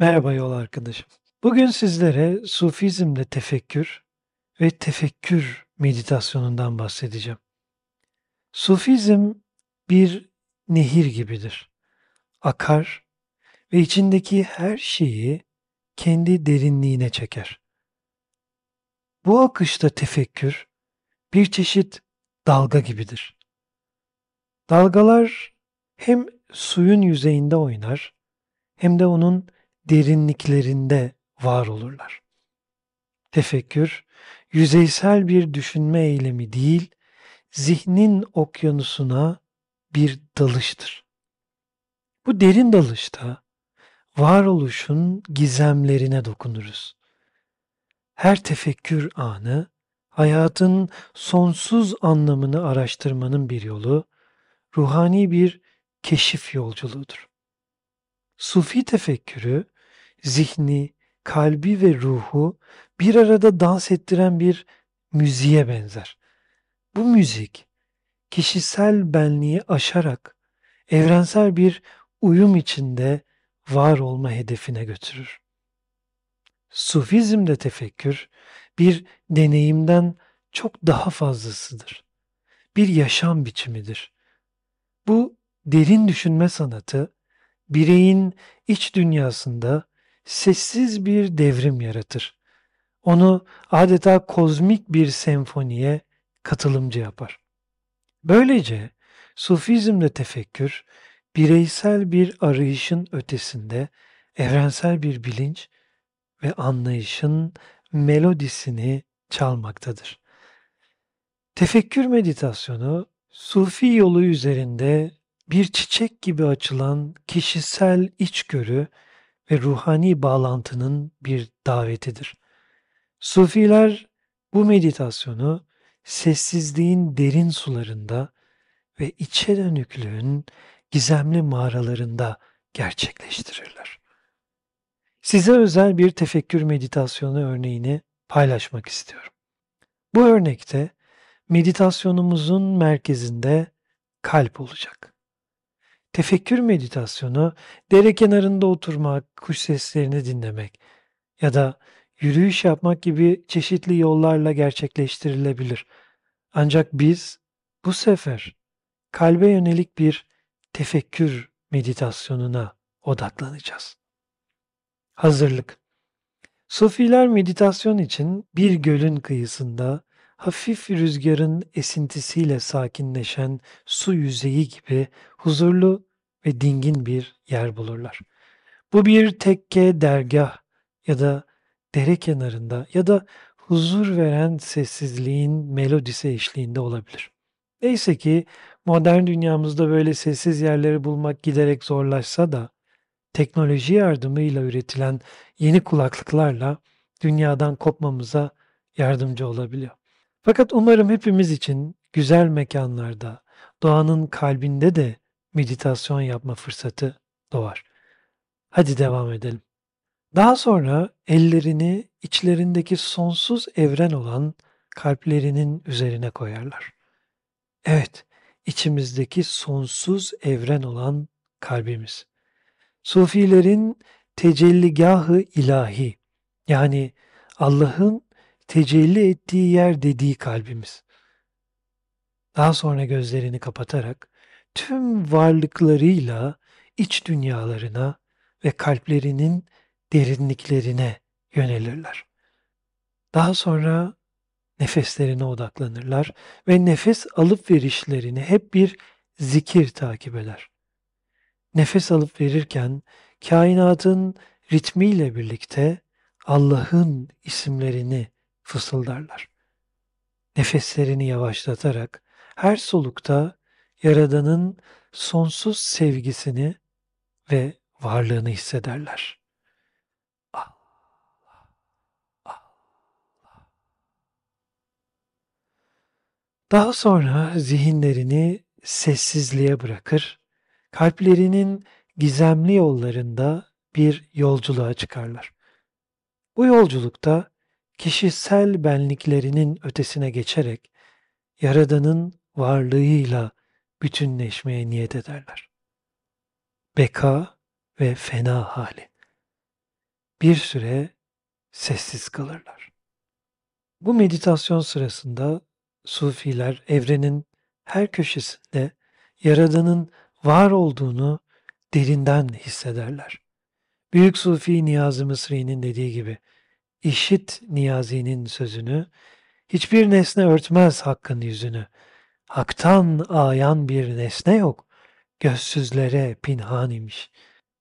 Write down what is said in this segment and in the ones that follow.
Merhaba yol arkadaşım. Bugün sizlere Sufizmde tefekkür ve tefekkür meditasyonundan bahsedeceğim. Sufizm bir nehir gibidir. Akar ve içindeki her şeyi kendi derinliğine çeker. Bu akışta tefekkür bir çeşit dalga gibidir. Dalgalar hem suyun yüzeyinde oynar hem de onun derinliklerinde var olurlar. Tefekkür, yüzeysel bir düşünme eylemi değil, zihnin okyanusuna bir dalıştır. Bu derin dalışta varoluşun gizemlerine dokunuruz. Her tefekkür anı, hayatın sonsuz anlamını araştırmanın bir yolu, ruhani bir keşif yolculuğudur. Sufi tefekkürü, zihni, kalbi ve ruhu bir arada dans ettiren bir müziğe benzer. Bu müzik kişisel benliği aşarak evrensel bir uyum içinde var olma hedefine götürür. Sufizmde tefekkür bir deneyimden çok daha fazlasıdır. Bir yaşam biçimidir. Bu derin düşünme sanatı bireyin iç dünyasında sessiz bir devrim yaratır. Onu adeta kozmik bir senfoniye katılımcı yapar. Böylece Sufizmde tefekkür, bireysel bir arayışın ötesinde evrensel bir bilinç ve anlayışın melodisini çalmaktadır. Tefekkür meditasyonu, Sufi yolu üzerinde bir çiçek gibi açılan kişisel içgörü ve ruhani bağlantının bir davetidir. Sufiler bu meditasyonu sessizliğin derin sularında ve içe dönüklüğün gizemli mağaralarında gerçekleştirirler. Size özel bir tefekkür meditasyonu örneğini paylaşmak istiyorum. Bu örnekte meditasyonumuzun merkezinde kalp olacak. Tefekkür meditasyonu dere kenarında oturmak, kuş seslerini dinlemek ya da yürüyüş yapmak gibi çeşitli yollarla gerçekleştirilebilir. Ancak biz bu sefer kalbe yönelik bir tefekkür meditasyonuna odaklanacağız. Hazırlık Sufiler meditasyon için bir gölün kıyısında hafif rüzgarın esintisiyle sakinleşen su yüzeyi gibi huzurlu ve dingin bir yer bulurlar. Bu bir tekke dergah ya da dere kenarında ya da huzur veren sessizliğin melodisi eşliğinde olabilir. Neyse ki modern dünyamızda böyle sessiz yerleri bulmak giderek zorlaşsa da teknoloji yardımıyla üretilen yeni kulaklıklarla dünyadan kopmamıza yardımcı olabiliyor. Fakat umarım hepimiz için güzel mekanlarda, doğanın kalbinde de meditasyon yapma fırsatı doğar. Hadi devam edelim. Daha sonra ellerini içlerindeki sonsuz evren olan kalplerinin üzerine koyarlar. Evet, içimizdeki sonsuz evren olan kalbimiz. Sufilerin tecelligahı ilahi yani Allah'ın tecelli ettiği yer dediği kalbimiz. Daha sonra gözlerini kapatarak tüm varlıklarıyla iç dünyalarına ve kalplerinin derinliklerine yönelirler. Daha sonra nefeslerine odaklanırlar ve nefes alıp verişlerini hep bir zikir takip eder. Nefes alıp verirken kainatın ritmiyle birlikte Allah'ın isimlerini fısıldarlar. Nefeslerini yavaşlatarak her solukta Yaradan'ın sonsuz sevgisini ve varlığını hissederler. Daha sonra zihinlerini sessizliğe bırakır, kalplerinin gizemli yollarında bir yolculuğa çıkarlar. Bu yolculukta kişisel benliklerinin ötesine geçerek Yaradan'ın varlığıyla bütünleşmeye niyet ederler. Beka ve fena hali. bir süre sessiz kalırlar. Bu meditasyon sırasında Sufiler evrenin her köşesinde Yaradan'ın var olduğunu derinden hissederler. Büyük Sufi Niyazi Mısri'nin dediği gibi, işit Niyazi'nin sözünü, hiçbir nesne örtmez hakkın yüzünü. Hak'tan ayan bir nesne yok, gözsüzlere pinhan imiş.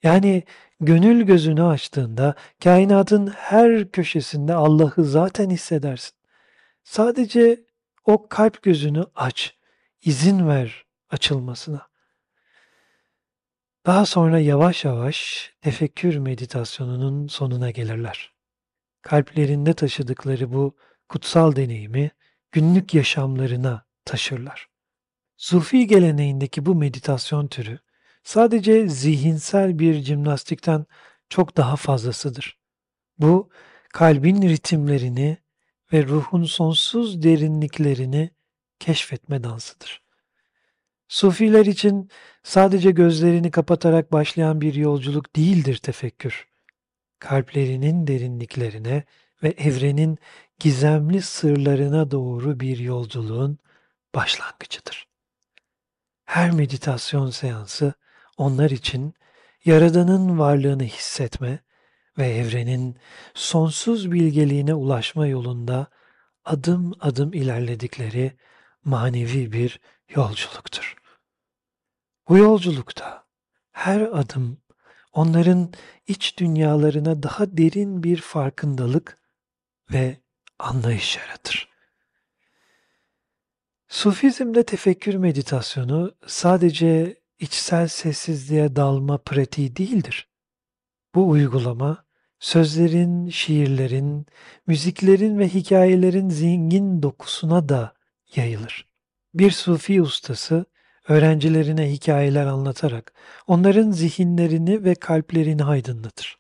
Yani gönül gözünü açtığında kainatın her köşesinde Allah'ı zaten hissedersin. Sadece o kalp gözünü aç, izin ver açılmasına. Daha sonra yavaş yavaş tefekkür meditasyonunun sonuna gelirler. Kalplerinde taşıdıkları bu kutsal deneyimi günlük yaşamlarına taşırlar. Sufi geleneğindeki bu meditasyon türü sadece zihinsel bir jimnastikten çok daha fazlasıdır. Bu kalbin ritimlerini ve ruhun sonsuz derinliklerini keşfetme dansıdır. Sufiler için sadece gözlerini kapatarak başlayan bir yolculuk değildir tefekkür. Kalplerinin derinliklerine ve evrenin gizemli sırlarına doğru bir yolculuğun başlangıcıdır. Her meditasyon seansı onlar için Yaradan'ın varlığını hissetme ve evrenin sonsuz bilgeliğine ulaşma yolunda adım adım ilerledikleri manevi bir yolculuktur. Bu yolculukta her adım onların iç dünyalarına daha derin bir farkındalık ve anlayış yaratır. Sufizmde tefekkür meditasyonu sadece içsel sessizliğe dalma pratiği değildir. Bu uygulama sözlerin, şiirlerin, müziklerin ve hikayelerin zengin dokusuna da yayılır. Bir sufi ustası öğrencilerine hikayeler anlatarak onların zihinlerini ve kalplerini aydınlatır.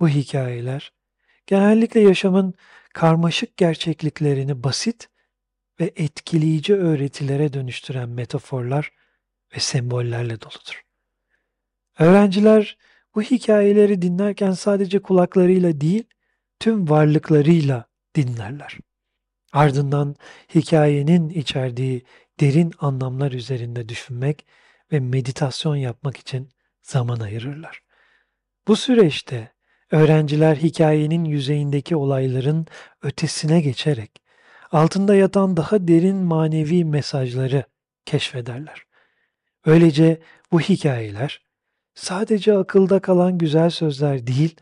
Bu hikayeler genellikle yaşamın karmaşık gerçekliklerini basit ve etkileyici öğretilere dönüştüren metaforlar ve sembollerle doludur. Öğrenciler bu hikayeleri dinlerken sadece kulaklarıyla değil, tüm varlıklarıyla dinlerler. Ardından hikayenin içerdiği derin anlamlar üzerinde düşünmek ve meditasyon yapmak için zaman ayırırlar. Bu süreçte öğrenciler hikayenin yüzeyindeki olayların ötesine geçerek altında yatan daha derin manevi mesajları keşfederler. Öylece bu hikayeler sadece akılda kalan güzel sözler değil,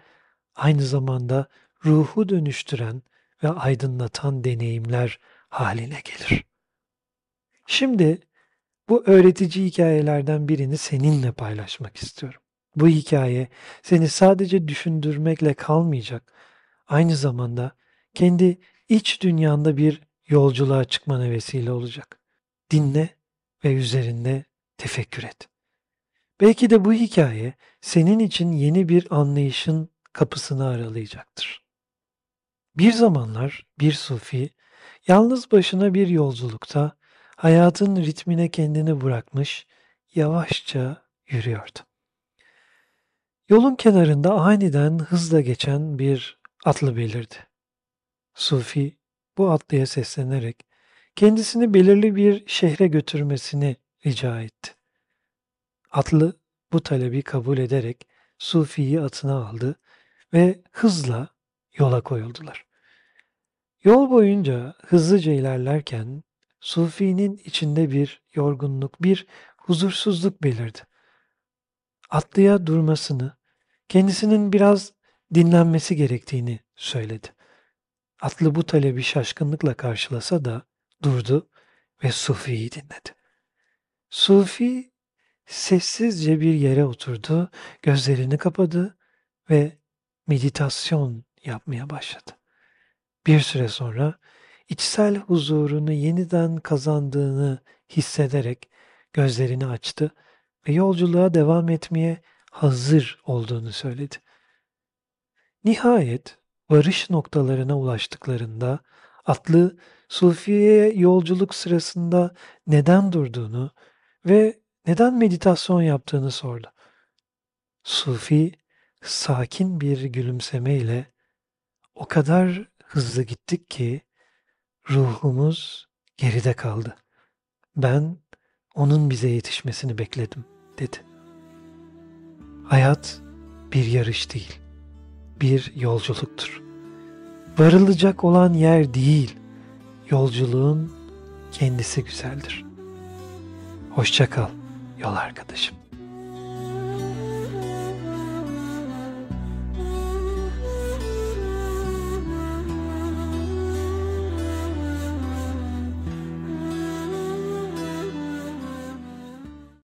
aynı zamanda ruhu dönüştüren ve aydınlatan deneyimler haline gelir. Şimdi bu öğretici hikayelerden birini seninle paylaşmak istiyorum. Bu hikaye seni sadece düşündürmekle kalmayacak, aynı zamanda kendi iç dünyanda bir yolculuğa çıkmana vesile olacak. Dinle ve üzerinde tefekkür et. Belki de bu hikaye senin için yeni bir anlayışın kapısını aralayacaktır. Bir zamanlar bir sufi yalnız başına bir yolculukta hayatın ritmine kendini bırakmış, yavaşça yürüyordu. Yolun kenarında aniden hızla geçen bir atlı belirdi. Sufi bu atlıya seslenerek kendisini belirli bir şehre götürmesini rica etti. Atlı bu talebi kabul ederek Sufi'yi atına aldı ve hızla yola koyuldular. Yol boyunca hızlıca ilerlerken Sufi'nin içinde bir yorgunluk, bir huzursuzluk belirdi. Atlıya durmasını, kendisinin biraz dinlenmesi gerektiğini söyledi. Atlı bu talebi şaşkınlıkla karşılasa da durdu ve Sufi'yi dinledi. Sufi sessizce bir yere oturdu, gözlerini kapadı ve meditasyon yapmaya başladı. Bir süre sonra içsel huzurunu yeniden kazandığını hissederek gözlerini açtı ve yolculuğa devam etmeye hazır olduğunu söyledi. Nihayet varış noktalarına ulaştıklarında atlı Sufiye'ye yolculuk sırasında neden durduğunu ve neden meditasyon yaptığını sordu. Sufi sakin bir gülümsemeyle o kadar hızlı gittik ki ruhumuz geride kaldı. Ben onun bize yetişmesini bekledim dedi. Hayat bir yarış değil, bir yolculuktur. Varılacak olan yer değil, yolculuğun kendisi güzeldir. Hoşça kal yol arkadaşım.